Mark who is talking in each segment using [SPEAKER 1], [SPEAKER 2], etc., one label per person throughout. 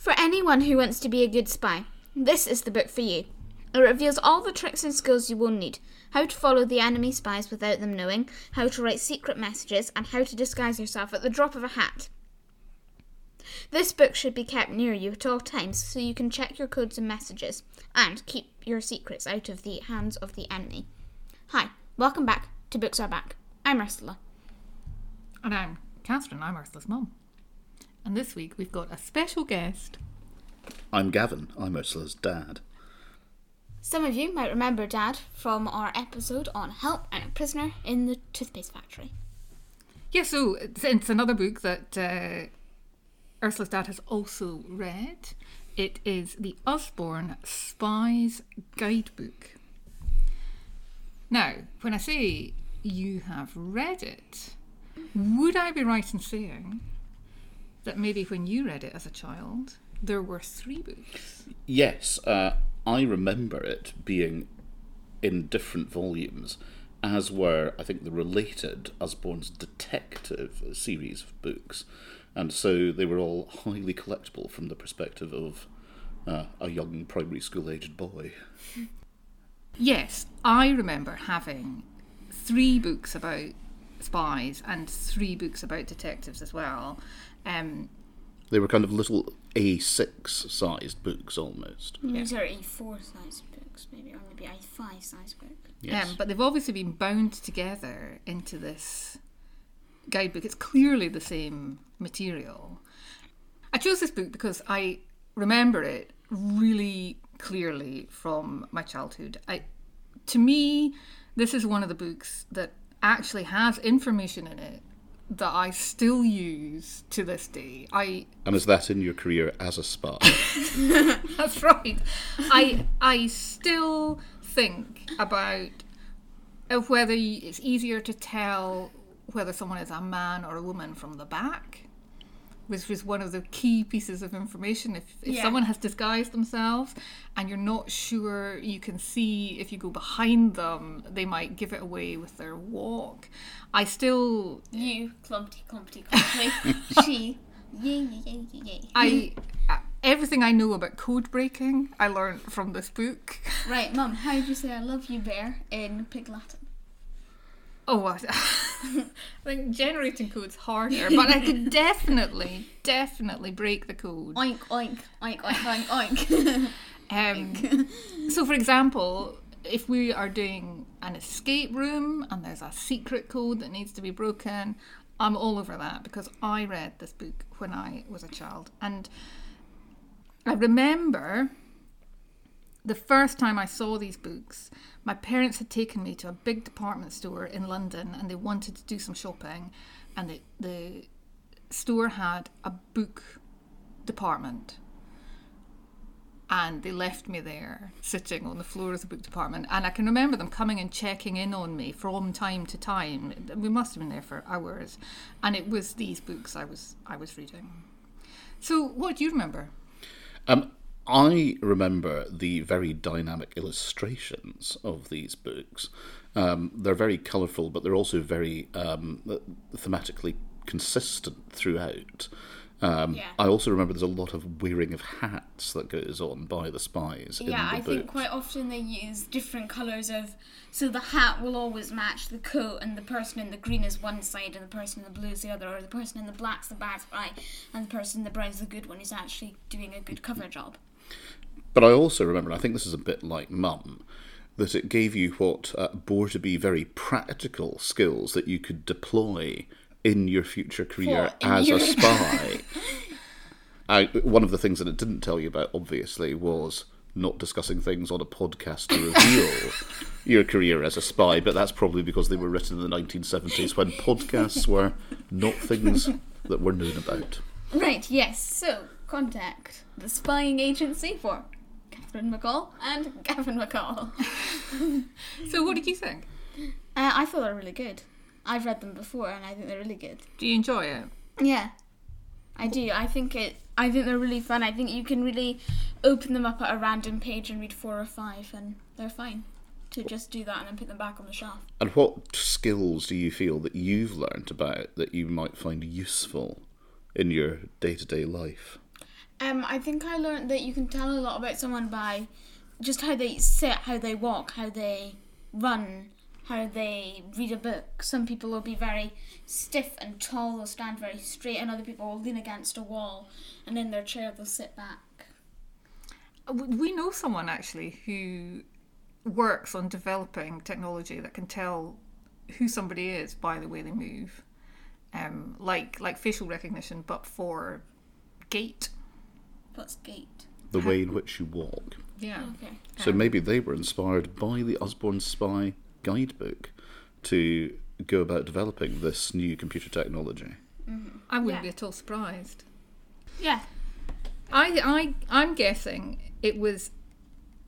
[SPEAKER 1] For anyone who wants to be a good spy, this is the book for you. It reveals all the tricks and skills you will need how to follow the enemy spies without them knowing, how to write secret messages, and how to disguise yourself at the drop of a hat. This book should be kept near you at all times so you can check your codes and messages and keep your secrets out of the hands of the enemy. Hi, welcome back to Books Are Back. I'm Ursula.
[SPEAKER 2] And I'm Catherine, I'm Ursula's mum. And this week we've got a special guest.
[SPEAKER 3] I'm Gavin. I'm Ursula's dad.
[SPEAKER 1] Some of you might remember Dad from our episode on Help and a Prisoner in the Toothpaste Factory.
[SPEAKER 2] Yeah, so it's, it's another book that uh, Ursula's dad has also read. It is the Usborne Spies Guidebook. Now, when I say you have read it, would I be right in saying that maybe when you read it as a child, there were three books?
[SPEAKER 3] Yes, uh, I remember it being in different volumes, as were, I think, the related Usborne's detective series of books. And so they were all highly collectible from the perspective of uh, a young primary school aged boy.
[SPEAKER 2] Yes, I remember having three books about spies and three books about detectives as well. Um,
[SPEAKER 3] They were kind of little A6 sized books almost.
[SPEAKER 1] These are A4 sized books, maybe, or maybe A5 sized book.
[SPEAKER 3] Yes.
[SPEAKER 2] Um, but they've obviously been bound together into this guidebook. It's clearly the same material. I chose this book because I remember it really clearly from my childhood. I, to me, this is one of the books that actually has information in it that I still use to this day. I
[SPEAKER 3] and is that in your career as a spa?
[SPEAKER 2] That's right. I I still think about uh, whether it's easier to tell whether someone is a man or a woman from the back, which was one of the key pieces of information. If, if
[SPEAKER 1] Yeah.
[SPEAKER 2] someone has disguised themselves and you're not sure, you can see if you go behind them, they might give it away with their walk. I still
[SPEAKER 1] You, clumpty, clumpty, clumpty. she, yay, yay, yay, yay, yay.
[SPEAKER 2] I. uh, Everything I know about code breaking, I learned from this book.
[SPEAKER 1] Right, Mum, how do you say I love you, bear, in Pig Latin?
[SPEAKER 2] Oh, I I think generating code's harder, but I could definitely, definitely break the code.
[SPEAKER 1] Oink, oink, oink, oink, oink, oink.
[SPEAKER 2] Um, so, for example, if we are doing an escape room and there's a secret code that needs to be broken, I'm all over that because I read this book when I was a child. And I remember the first time I saw these books, my parents had taken me to a big department store in London and they wanted to do some shopping. And the, the store had a book department. And they left me there, sitting on the floor of the book department. And I can remember them coming and checking in on me from time to time. We must have been there for hours. And it was these books I was I was reading. So, what do you remember?
[SPEAKER 3] Um, I remember the very dynamic illustrations of these books. Um, they're very colourful, but they're also very um, thematically consistent throughout. Um,
[SPEAKER 1] Yeah.
[SPEAKER 3] I also remember there's a lot of wearing of hats that goes on by the spies in
[SPEAKER 1] Yeah,
[SPEAKER 3] the
[SPEAKER 1] I
[SPEAKER 3] book.
[SPEAKER 1] think quite often they use different colours of. So the hat will always match the coat, and the person in the green is one side, and the person in the blue is the other, or the person in the black's the bad spy, and the person in the brown's the good one who's actually doing a good cover job.
[SPEAKER 3] But I also remember, and I think this is a bit like Mum, that it gave you what uh, bore to be very practical skills that you could deploy in your future career
[SPEAKER 1] in
[SPEAKER 3] as
[SPEAKER 1] your-
[SPEAKER 3] a spy. I, one of the things that it didn't tell you about, obviously, was not discussing things on a podcast to reveal your career as a spy, but that's probably because they were written in the 1970s when podcasts were not things that were known about.
[SPEAKER 1] Right, yes. So contact the spying agency for Catherine McCall and Gavin McCall.
[SPEAKER 2] So, what did you think?
[SPEAKER 1] Uh, I thought they were really good. I've read them before, and I think they're really good.
[SPEAKER 2] Do you enjoy it?
[SPEAKER 1] Yeah, I do. I think it. I think they're really fun. I think you can really open them up at a random page and read four or five, and they're fine. To just do that and then put them back on the shelf.
[SPEAKER 3] And what skills do you feel that you've learnt about that you might find useful in your day to day life?
[SPEAKER 1] Um, I think I learned that you can tell a lot about someone by just how they sit, how they walk, how they run, how they read a book. Some people will be very stiff and tall, they'll stand very straight, and other people will lean against a wall, and in their chair they'll sit back.
[SPEAKER 2] We know someone actually who works on developing technology that can tell who somebody is by the way they move, um, like like facial recognition, but for gait.
[SPEAKER 1] What's gait?
[SPEAKER 3] The way in which you walk.
[SPEAKER 2] Yeah.
[SPEAKER 1] Okay.
[SPEAKER 3] So maybe they were inspired by the Usborne Spy guidebook to go about developing this new computer technology. Mm-hmm.
[SPEAKER 2] I wouldn't
[SPEAKER 1] Yeah.
[SPEAKER 2] be at all surprised.
[SPEAKER 1] Yeah.
[SPEAKER 2] I, I, I'm guessing it was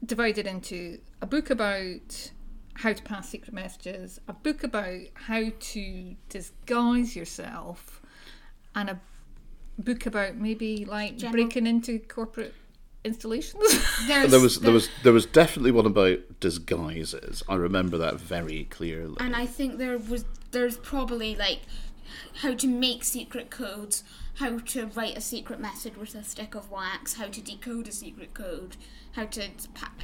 [SPEAKER 2] divided into a book about how to pass secret messages, a book about how to disguise yourself, and a book about maybe like
[SPEAKER 1] General-
[SPEAKER 2] breaking into corporate installations.
[SPEAKER 3] There was there was there was definitely one about disguises. I remember that very clearly.
[SPEAKER 1] and I think there was there's probably like how to make secret codes, how to write a secret message with a stick of wax, how to decode a secret code, how to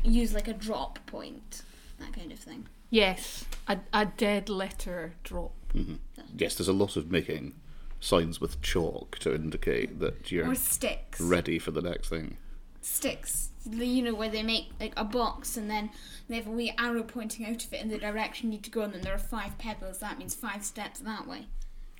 [SPEAKER 1] use like a drop point, that kind of thing.
[SPEAKER 2] yes, a, a dead letter drop. Mm-hmm.
[SPEAKER 3] Yes, there's a lot of making signs with chalk to indicate that you're
[SPEAKER 1] Or sticks.
[SPEAKER 3] ready for the next thing.
[SPEAKER 1] Sticks. You know where they make like a box and then they have a wee arrow pointing out of it in the direction you need to go, and then there are five pebbles. That means five steps that way.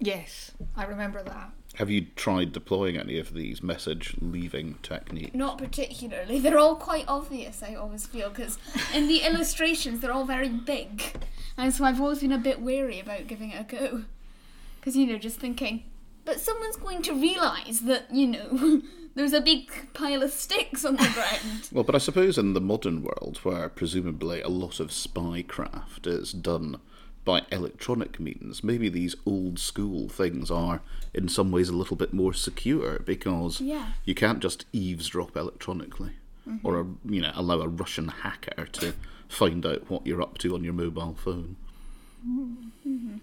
[SPEAKER 2] Yes, I remember that.
[SPEAKER 3] Have you tried deploying any of these message leaving techniques?
[SPEAKER 1] Not particularly. They're all quite obvious, I always feel, because in the illustrations they're all very big. And so I've always been a bit wary about giving it a go. Because, you know, just thinking, but someone's going to realise that, you know, there's a big pile of sticks on the ground.
[SPEAKER 3] Well, but I suppose in the modern world, where presumably a lot of spycraft is done by electronic means, maybe these old school things are in some ways a little bit more secure because
[SPEAKER 1] Yeah.
[SPEAKER 3] you can't just eavesdrop electronically mm-hmm. or you know allow a Russian hacker to find out what you're up to on your mobile phone. Mm-hmm.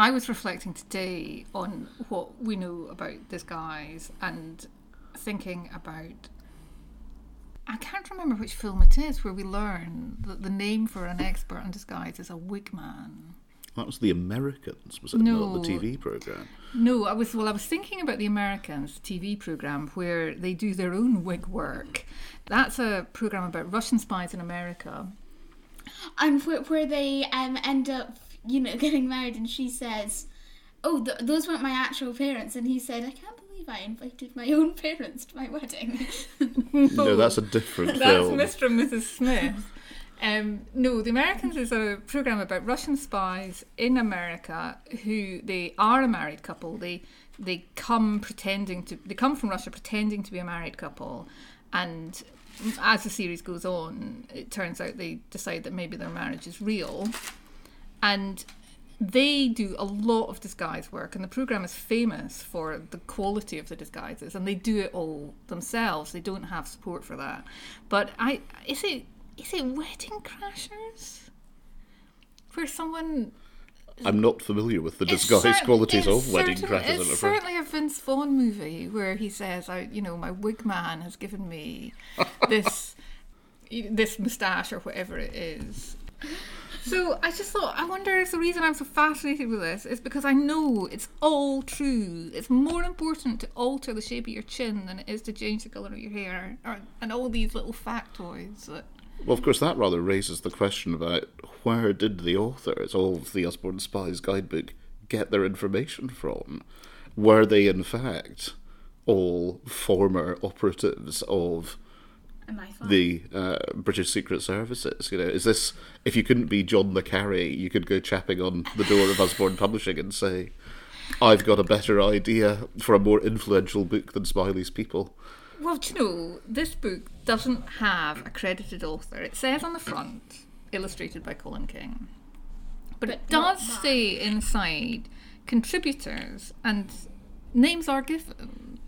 [SPEAKER 2] I was reflecting today on what we know about disguise and thinking about. I can't remember which film it is where we learn that the name for an expert on disguise is a wig man.
[SPEAKER 3] That was the Americans, was it
[SPEAKER 2] No.
[SPEAKER 3] not the TV program?
[SPEAKER 2] No, I was well. I was thinking about the Americans TV program where they do their own wig work. That's a program about Russian spies in America.
[SPEAKER 1] and where, where they um, end up, you know, getting married, and she says, Oh, th- those weren't my actual parents. And he said, I can't believe I invited my own parents to my wedding.
[SPEAKER 3] No, that's a different
[SPEAKER 2] That's. Mr. and Mrs. Smith. Um, no, The Americans is a program about Russian spies in America who they are a married couple. They they come pretending to they come from Russia pretending to be a married couple, and as the series goes on, it turns out they decide that maybe their marriage is real, and they do a lot of disguise work, and the program is famous for the quality of the disguises, and they do it all themselves. They don't have support for that. But I is it is it Wedding Crashers, where someone
[SPEAKER 3] I'm not familiar with the disguise
[SPEAKER 2] cer-
[SPEAKER 3] qualities of Wedding Crashers. I'm
[SPEAKER 2] It's certainly a Vince Vaughn movie where he says, "I, you know, my wig man has given me this, this moustache or whatever it is." So I just thought, I wonder if the reason I'm so fascinated with this is because I know it's all true. It's more important to alter the shape of your chin than it is to change the colour of your hair, or, and all these little factoids that
[SPEAKER 3] Well, of course, that rather raises the question about where did the authors of the Usborne Spies guidebook get their information from? Were they, in fact, all former operatives of? The uh, British Secret Services? You know, is this if you couldn't be John le Carre, you could go chapping on the door of Usborne Publishing and say, "I've got a better idea for a more influential book than Smiley's People."
[SPEAKER 2] Well, do you know, this book doesn't have a credited author. It says on the front, illustrated by Colin King. But, it
[SPEAKER 1] But not
[SPEAKER 2] does say inside contributors, and names are given.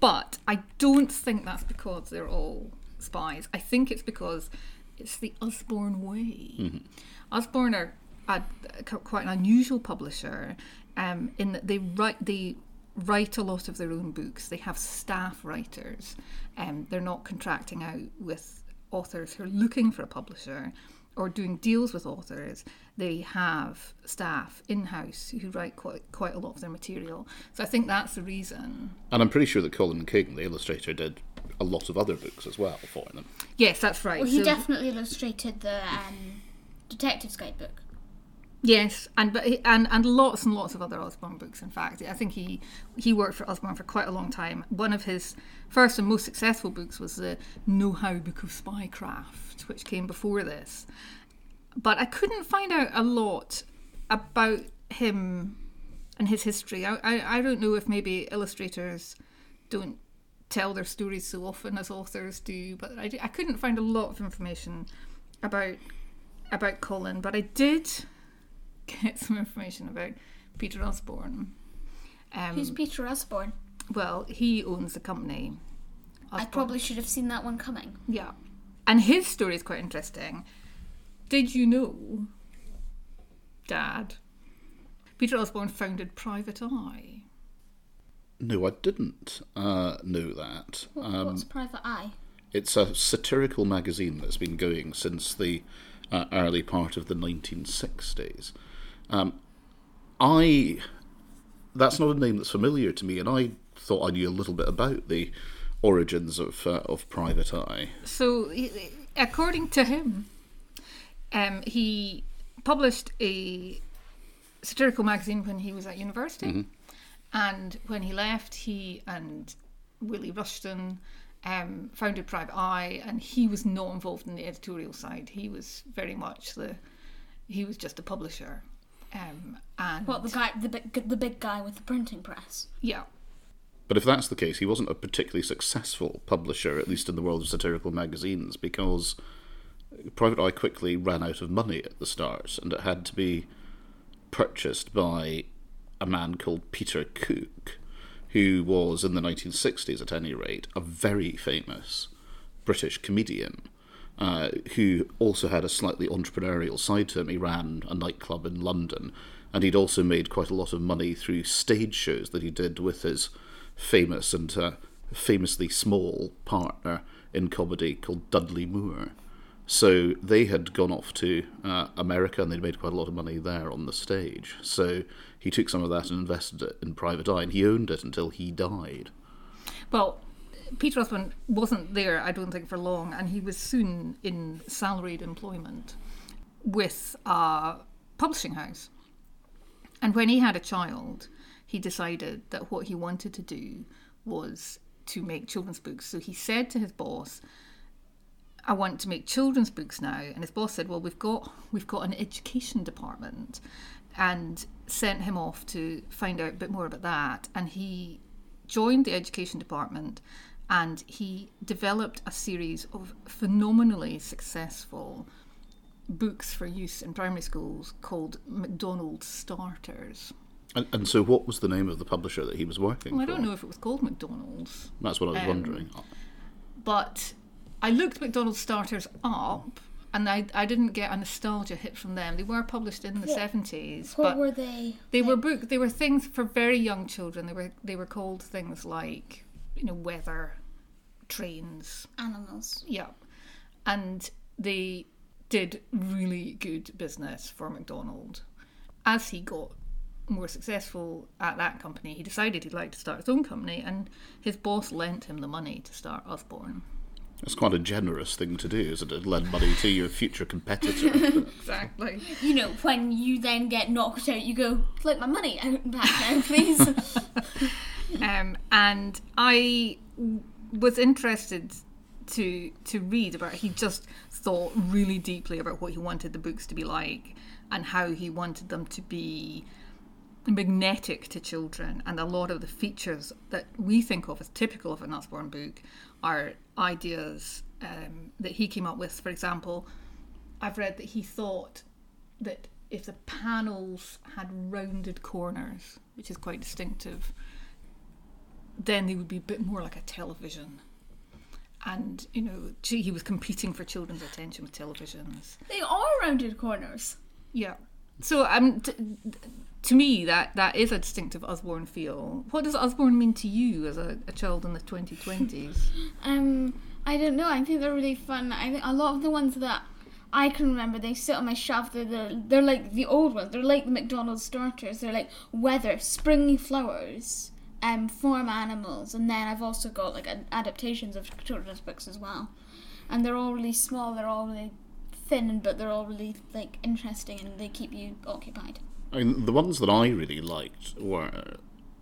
[SPEAKER 2] But I don't think that's because they're all spies. I think it's because it's the Usborne way. Usborne are a, a- quite an unusual publisher um, in that they write they write a lot of their own books. They have staff writers. Um, they're not contracting out with authors who are looking for a publisher or doing deals with authors. They have staff in house who write quite quite a lot of their material. So I think that's the reason.
[SPEAKER 3] And I'm pretty sure that Colin King, the illustrator, did a lot of other books as well for them.
[SPEAKER 2] Yes, that's right.
[SPEAKER 1] Well, he
[SPEAKER 2] So-
[SPEAKER 1] definitely illustrated the um, Detective's Guidebook.
[SPEAKER 2] Yes, and but he- and and lots and lots of other Usborne books. In fact, I think he he worked for Usborne for quite a long time. One of his first and most successful books was the Know How Book of Spycraft, which came before this. But I couldn't find out a lot about him and his history. I I, I don't know if maybe illustrators don't tell their stories so often as authors do, but I, I couldn't find a lot of information about about Colin. But I did get some information about Peter Usborne. Um,
[SPEAKER 1] Who's Peter Usborne?
[SPEAKER 2] well, he owns the company.
[SPEAKER 1] I probably should have seen that one coming.
[SPEAKER 2] Yeah. And his story is quite interesting. Did you know, Dad, Peter Usborne founded Private Eye?
[SPEAKER 3] No, I didn't uh, know that.
[SPEAKER 1] What,
[SPEAKER 3] Um,
[SPEAKER 1] what's Private Eye?
[SPEAKER 3] It's a satirical magazine that's been going since the uh, early part of the 1960s. Um, I. That's not a name that's familiar to me, and I thought I knew a little bit about the origins of uh, of Private Eye.
[SPEAKER 2] So, according to him, um, he published a satirical magazine when he was at university. And when he left, he and Willie Rushton um, founded Private Eye, and he was not involved in the editorial side. He was very much the, he was just a publisher. Um, and
[SPEAKER 1] What the guy, the big, the big guy with the printing press?
[SPEAKER 2] yeah,
[SPEAKER 3] But if that's the case, he wasn't a particularly successful publisher, at least in the world of satirical magazines, because Private Eye quickly ran out of money at the start, and it had to be purchased by a man called Peter Cook, who was, in the 1960s at any rate, a very famous British comedian. Uh, who also had a slightly entrepreneurial side to him. He ran a nightclub in London, and he'd also made quite a lot of money through stage shows that he did with his famous and uh, famously small partner in comedy called Dudley Moore. So they had gone off to uh, America and they'd made quite a lot of money there on the stage. So he took some of that and invested it in Private Eye, and he owned it until he died.
[SPEAKER 2] Well, Peter Usborne wasn't there, I don't think, for long, and he was soon in salaried employment with a publishing house. And when he had a child, he decided that what he wanted to do was to make children's books. So he said to his boss, I want to make children's books now. And his boss said, Well, we've got we've got an education department and sent him off to find out a bit more about that. And he joined the education department and he developed a series of phenomenally successful books for use in primary schools called McDonald's Starters.
[SPEAKER 3] And, and so, what was the name of the publisher that he was working
[SPEAKER 2] Well, I don't know if it was called McDonald's,
[SPEAKER 3] That's what I was
[SPEAKER 2] Um,
[SPEAKER 3] wondering.
[SPEAKER 2] but I looked McDonald's Starters up and I, I didn't get a nostalgia hit from them. They were published in the
[SPEAKER 1] What-
[SPEAKER 2] 70s,
[SPEAKER 1] What were they?
[SPEAKER 2] They were
[SPEAKER 1] like?
[SPEAKER 2] book. They were things for very young children. They were they were called things like you know weather, trains.
[SPEAKER 1] animals.
[SPEAKER 2] Yeah, and they did really good business for McDonald. As he got more successful at that company, he decided he'd like to start his own company, and his boss lent him the money to start Usborne.
[SPEAKER 3] It's quite a generous thing to do, isn't it? Lend money to your future competitor.
[SPEAKER 2] Exactly.
[SPEAKER 1] You know, when you then get knocked out, you go, "Let my money out back now, please."
[SPEAKER 2] um, and I was interested to to read about. He just thought really deeply about what he wanted the books to be like and how he wanted them to be magnetic to children. And a lot of the features that we think of as typical of an Usborne book are ideas um, that he came up with. For example, I've read that he thought that if the panels had rounded corners, which is quite distinctive, then they would be a bit more like a television. And, you know, he was competing for children's attention with televisions.
[SPEAKER 1] they are rounded corners.
[SPEAKER 2] Yeah. So um, t- to me, that that is a distinctive Usborne feel. What does Usborne mean to you as a, a child in the 2020s?
[SPEAKER 1] Um, I don't know. I think they're really fun. I think a lot of the ones that I can remember, they sit on my shelf. They're, they're, they're like the old ones. They're like the McDonald's starters. They're like weather, springy flowers, um, farm animals, and then I've also got like ad- adaptations of children's books as well. And they're all really small. They're all really thin, but they're all really like interesting, and they keep you occupied.
[SPEAKER 3] I mean, the ones that I really liked were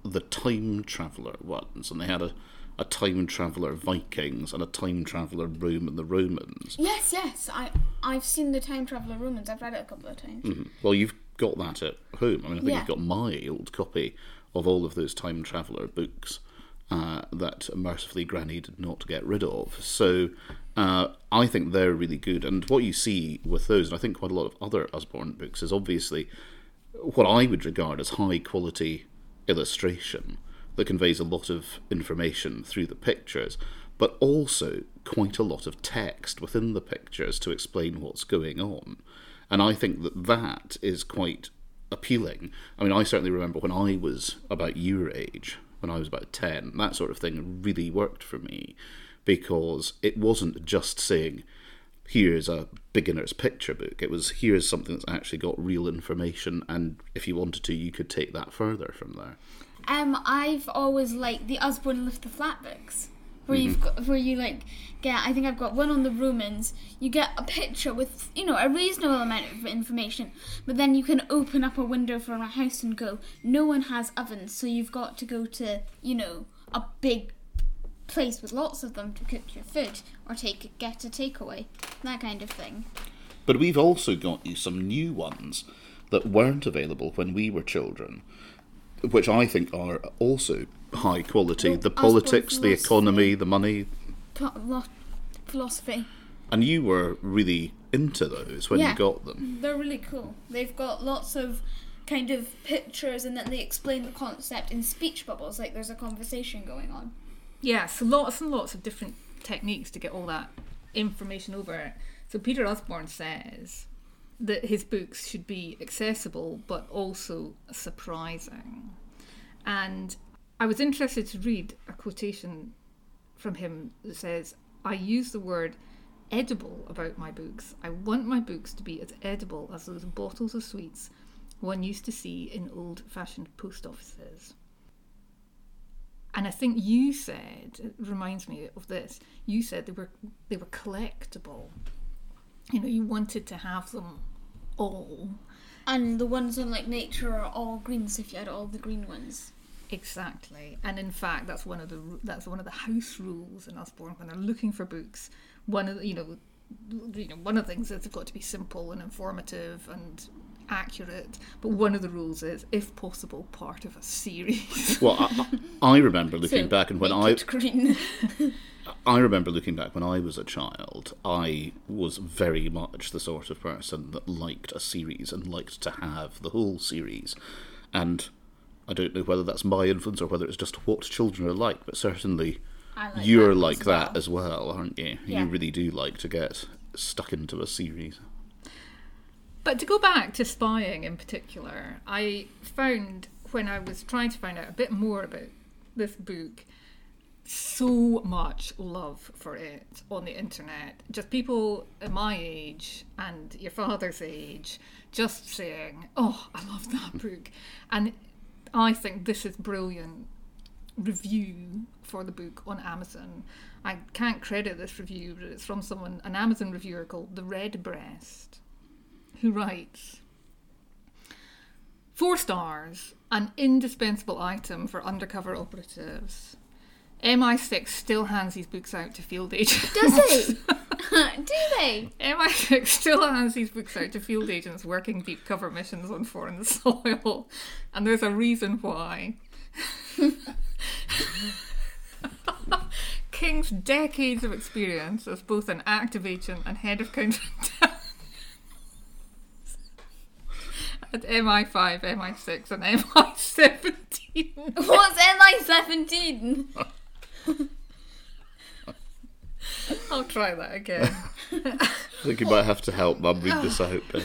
[SPEAKER 3] the time traveller ones, and they had a, a time traveller Vikings and a time traveller Rome and the Romans.
[SPEAKER 1] Yes, yes. I I've seen the Time Traveller Romans. I've read it a couple of times. Mm-hmm.
[SPEAKER 3] Well, you've got that at home. I mean, I think
[SPEAKER 1] Yeah.
[SPEAKER 3] you've got my old copy of all of those time traveller books uh, that mercifully Granny did not get rid of. So uh, I think they're really good. And what you see with those, and I think quite a lot of other Usborne books, is obviously what I would regard as high quality illustration that conveys a lot of information through the pictures, but also quite a lot of text within the pictures to explain what's going on. And I think that that is quite appealing. I mean, I certainly remember when I was about your age, when I was about 10, that sort of thing really worked for me because it wasn't just saying, here's a beginner's picture book. It was, here's something that's actually got real information, and if you wanted to, you could take that further from there.
[SPEAKER 1] Um, I've always liked the Usborne Lift the Flap books, where you've mm-hmm. got where you like get. I think I've got one on the Romans. You get a picture with you know a reasonable amount of information, but then you can open up a window from a house and go. No one has ovens, so you've got to go to you know a big place with lots of them to cook your food or take get a takeaway, that kind of thing.
[SPEAKER 3] But we've also got you some new ones that weren't available when we were children, which I think are also high quality.
[SPEAKER 1] Well,
[SPEAKER 3] the politics, the economy, the money.
[SPEAKER 1] Philosophy.
[SPEAKER 3] And you were really into those when
[SPEAKER 1] Yeah.
[SPEAKER 3] you got them.
[SPEAKER 1] They're really cool. They've got lots of kind of pictures and then they explain the concept in speech bubbles, like there's a conversation going on.
[SPEAKER 2] Yes, lots and lots of different techniques to get all that information over. So Peter Usborne says that his books should be accessible but also surprising. And I was interested to read a quotation from him that says, I use the word edible about my books. I want my books to be as edible as those bottles of sweets one used to see in old fashioned post offices. And I think you said it reminds me of this. You said they were they were collectible. You know, you wanted to have them all.
[SPEAKER 1] And the ones on like nature are all green, so if you had all the green ones.
[SPEAKER 2] Exactly, and in fact, that's one of the that's one of the house rules in Usborne when they're looking for books. One of the, you know, you know, one of the things is they've got to be simple and informative and accurate. But one of the rules is, if possible, part of a series.
[SPEAKER 3] Well, I, I remember looking
[SPEAKER 1] So,
[SPEAKER 3] back, and when I
[SPEAKER 1] green.
[SPEAKER 3] I remember looking back when I was a child, I was very much the sort of person that liked a series and liked to have the whole series. And I don't know whether that's my influence or whether it's just what children are like, but certainly
[SPEAKER 1] like
[SPEAKER 3] you're
[SPEAKER 1] that
[SPEAKER 3] like
[SPEAKER 1] as
[SPEAKER 3] that
[SPEAKER 1] well.
[SPEAKER 3] as well, aren't you?
[SPEAKER 1] Yeah.
[SPEAKER 3] You really do like to get stuck into a series.
[SPEAKER 2] But to go back to spying in particular, I found when I was trying to find out a bit more about this book, so much love for it on the internet. Just people my age and your father's age just saying, Oh, I love that book. And I think this is brilliant review for the book on Amazon. I can't credit this review, but it's from someone, an Amazon reviewer called The Red Breast who writes Four stars, an indispensable item for undercover operatives. MI6 still hands these books out to field agents.
[SPEAKER 1] Does he? Do they?
[SPEAKER 2] MI6 still hands these books out to field agents working deep cover missions on foreign soil. And there's a reason why. King's decades of experience as both an active agent and head of counterintelligence at MI5, MI6, and MI17.
[SPEAKER 1] What's MI seventeen?
[SPEAKER 2] I'll try that again.
[SPEAKER 3] I think you might have to help Mum read this out. Bear.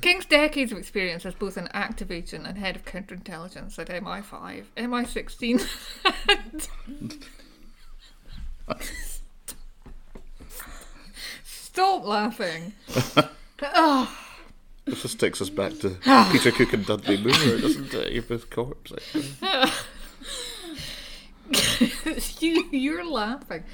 [SPEAKER 2] King's decades of experience as both an active agent and head of counterintelligence at MI5, MI16. Stop laughing. oh,
[SPEAKER 3] This just takes us back to Peter Cook and Dudley Moore, doesn't it? You're both corpse.
[SPEAKER 2] you, you're laughing.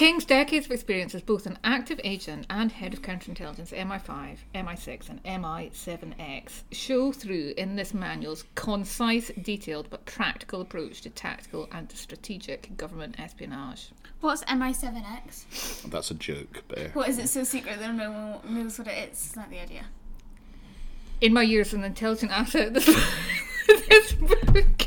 [SPEAKER 2] King's decades of experience as both an active agent and head of counterintelligence MI5, MI6, and MI7X show through in this manual's concise, detailed, but practical approach to tactical and strategic government espionage.
[SPEAKER 1] What's MI7X?
[SPEAKER 3] That's a joke, Bear.
[SPEAKER 1] What is it so secret that no one knows what it is? Is that the idea?
[SPEAKER 2] In my years as an intelligent asset, this, this book.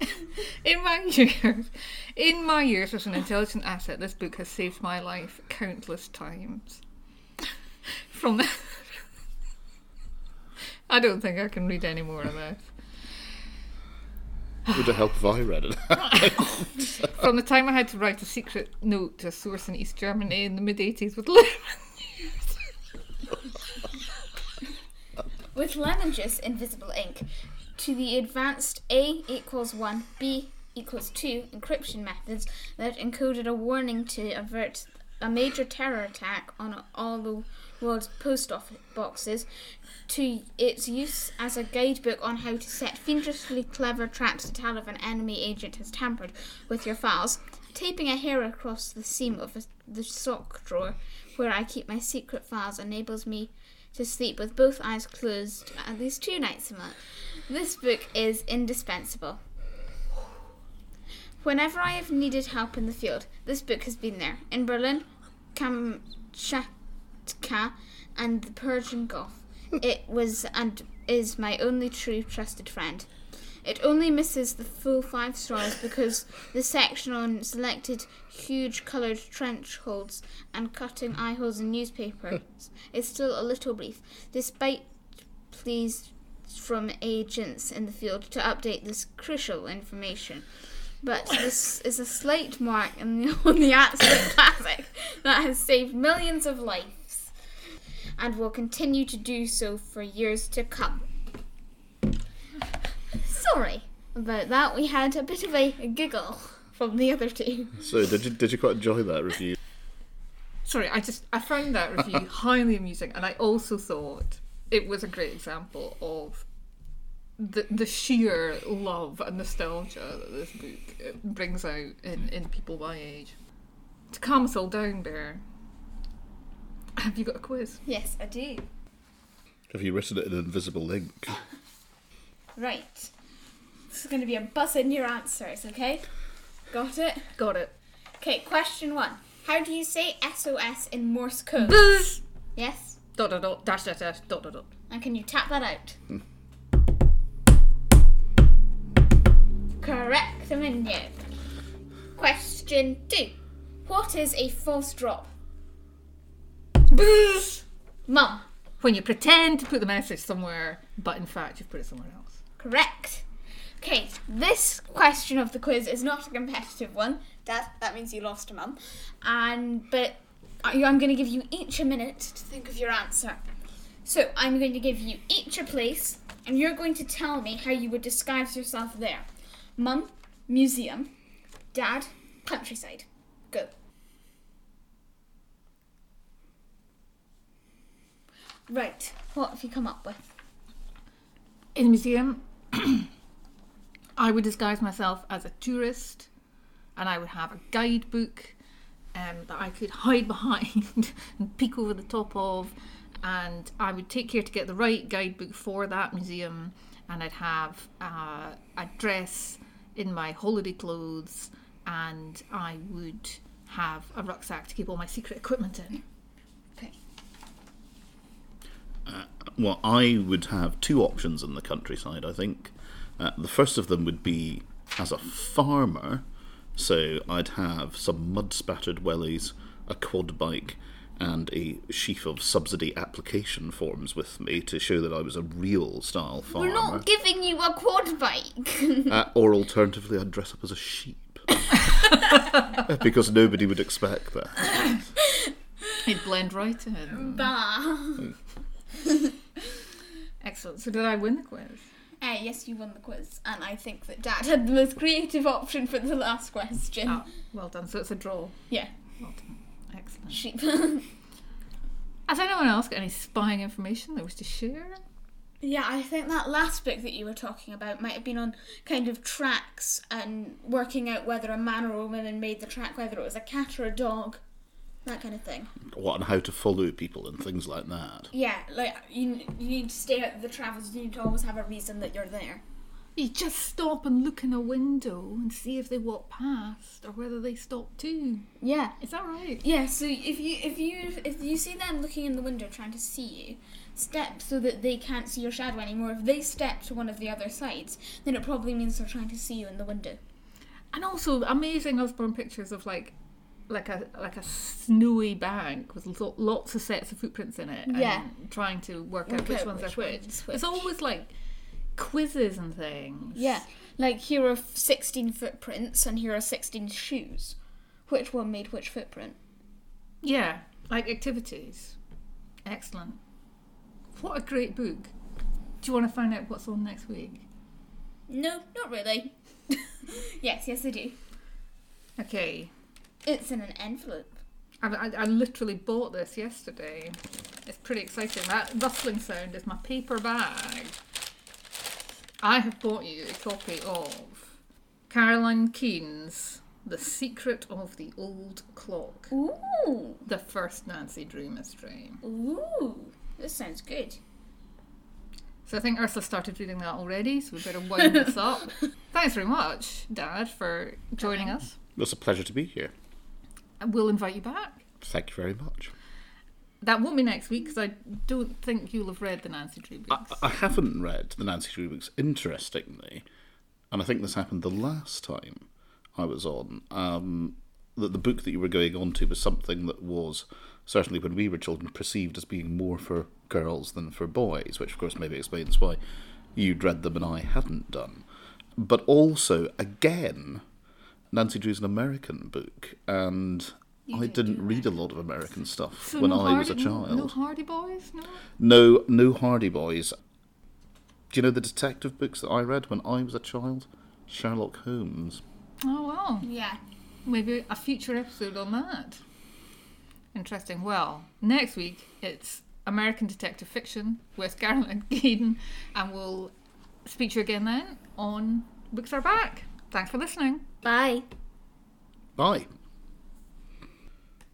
[SPEAKER 2] In my years, in my years as an intelligent asset, this book has saved my life countless times. From the, I don't think I can read any more of this.
[SPEAKER 3] Would it help if I read it?
[SPEAKER 2] From the time I had to write a secret note to a source in East Germany in the mid 80s with lemon
[SPEAKER 1] With lemon juice invisible ink, to the advanced A equals 1, B equals 2 encryption methods that encoded a warning to avert a major terror attack on all the world's post office boxes, to its use as a guidebook on how to set fiendishly clever traps to tell if an enemy agent has tampered with your files, taping a hair across the seam of a, the sock drawer where I keep my secret files enables me to sleep with both eyes closed at least two nights a month. This book is indispensable. Whenever I have needed help in the field, this book has been there. In Berlin, Kamchatka, and the Persian Gulf. It was and is my only true trusted friend. It only misses the full five stars because the section on selected huge coloured trench holes and cutting eye holes in newspapers is still a little brief, despite pleas from agents in the field to update this crucial information. But this is a slate mark in the, on the absolute classic that has saved millions of lives and will continue to do so for years to come. Sorry about that. We had a bit of a, a giggle from the other two.
[SPEAKER 3] so, did you did you quite enjoy that review?
[SPEAKER 2] Sorry, I just I found that review highly amusing, and I also thought it was a great example of the the sheer love and nostalgia that this book uh, brings out in in people my age. To calm us all down, Bear. Have you got a quiz?
[SPEAKER 1] Yes, I do.
[SPEAKER 3] Have you written it in invisible ink?
[SPEAKER 1] Right. This is going to be a buzz in your answers, okay? Got it?
[SPEAKER 2] Got it.
[SPEAKER 1] Okay, question one. How do you say SOS in Morse code?
[SPEAKER 2] Buzz.
[SPEAKER 1] Yes?
[SPEAKER 2] Dot dot dot dash dash dash dot dot dot.
[SPEAKER 1] And can you tap that out? Correct, Aminio. Question two. What is a false drop?
[SPEAKER 2] Buzz.
[SPEAKER 1] Mum.
[SPEAKER 2] When you pretend to put the message somewhere, but in fact you've put it somewhere else.
[SPEAKER 1] Correct. Okay, this question of the quiz is not a competitive one. Dad, that means you lost to mum. And but I'm going to give you each a minute to think of your answer. So I'm going to give you each a place, and you're going to tell me how you would disguise yourself there. Mum, museum. Dad, countryside. Go. Right. What have you come up with?
[SPEAKER 2] In the museum, I would disguise myself as a tourist and I would have a guidebook um, that I could hide behind and peek over the top of. And I would take care to get the right guidebook for that museum. And I'd have uh, a dress in my holiday clothes and I would have a rucksack to keep all my secret equipment in.
[SPEAKER 1] Okay.
[SPEAKER 3] Well, I would have two options in the countryside, I think. Uh, the first of them would be as a farmer, so I'd have some mud spattered wellies, a quad bike, and a sheaf of subsidy application forms with me to show that I was a real style farmer.
[SPEAKER 1] We're not giving you a quad bike.
[SPEAKER 3] Uh, or alternatively, I'd dress up as a sheep. because nobody would expect that.
[SPEAKER 2] He'd blend right in.
[SPEAKER 1] Bah.
[SPEAKER 2] Excellent. So did I win the quiz?
[SPEAKER 1] Uh, yes, you won the quiz, and I think that Dad had the most creative option for the last question.
[SPEAKER 2] Ah, well done. So it's a draw.
[SPEAKER 1] Yeah,
[SPEAKER 2] Well done. Excellent.
[SPEAKER 1] sheep.
[SPEAKER 2] Has anyone else got any spying information they wish to share?
[SPEAKER 1] yeah, I think that last book that you were talking about might have been on kind of tracks and working out whether a man or a woman made the track, whether it was a cat or a dog, that kind of thing.
[SPEAKER 3] What and how to follow people and things like that.
[SPEAKER 1] Yeah, like you, you need to stay out of the travels. You need to always have a reason that you're there.
[SPEAKER 2] You just stop and look in a window and see if they walk past or whether they stop too.
[SPEAKER 1] Yeah.
[SPEAKER 2] Is that right?
[SPEAKER 1] Yeah, so if you if you if you see them looking in the window trying to see you, step so that they can't see your shadow anymore. If they step to one of the other sides, then it probably means they're trying to see you in the window.
[SPEAKER 2] And also amazing Usborne pictures of like like a like a snowy bank with lots of sets of footprints in it.
[SPEAKER 1] Yeah.
[SPEAKER 2] And trying to work out
[SPEAKER 1] Work
[SPEAKER 2] which ones
[SPEAKER 1] which
[SPEAKER 2] are which.
[SPEAKER 1] one's
[SPEAKER 2] It's always like quizzes and things.
[SPEAKER 1] Yeah, like here are sixteen footprints and here are sixteen shoes. Which one made which footprint?
[SPEAKER 2] Yeah, like activities. Excellent. What a great book. Do you want to find out what's on next week?
[SPEAKER 1] No, not really. yes, yes, I do.
[SPEAKER 2] Okay.
[SPEAKER 1] It's in an envelope.
[SPEAKER 2] I, I, I literally bought this yesterday. It's pretty exciting. That rustling sound is my paper bag. I have bought you a copy of Carolyn Keene's The Secret of the Old Clock,
[SPEAKER 1] Ooh,
[SPEAKER 2] the first Nancy Drew mystery.
[SPEAKER 1] ooh, this sounds good.
[SPEAKER 2] So I think Ursula started reading that already, so we better wind this up. Thanks very much, Dad, for joining us.
[SPEAKER 3] It's a pleasure to be here.
[SPEAKER 2] And we'll invite you back.
[SPEAKER 3] Thank you very much.
[SPEAKER 2] That won't be next week because I don't think you'll have read the Nancy Drew
[SPEAKER 3] I,
[SPEAKER 2] books.
[SPEAKER 3] I haven't read the Nancy Drew books, interestingly, and I think this happened the last time I was on. Um, that the book that you were going on to was something that was certainly when we were children perceived as being more for girls than for boys, which of course maybe explains why you'd read them and I hadn't done. But also, again, Nancy Drew's an American book, and I didn't read a lot of American stuff
[SPEAKER 2] So
[SPEAKER 3] when
[SPEAKER 2] no
[SPEAKER 3] I was a child.
[SPEAKER 2] No, Hardy Boys, no.
[SPEAKER 3] No, no Hardy Boys. Do you know the detective books that I read when I was a child? Sherlock Holmes.
[SPEAKER 2] Oh well,
[SPEAKER 1] Yeah.
[SPEAKER 2] maybe a future episode on that. Interesting. Well, next week it's American detective fiction with Caroline Keaton, and we'll speak to you again then on Books Are Back. Thanks for listening.
[SPEAKER 1] Bye.
[SPEAKER 3] Bye.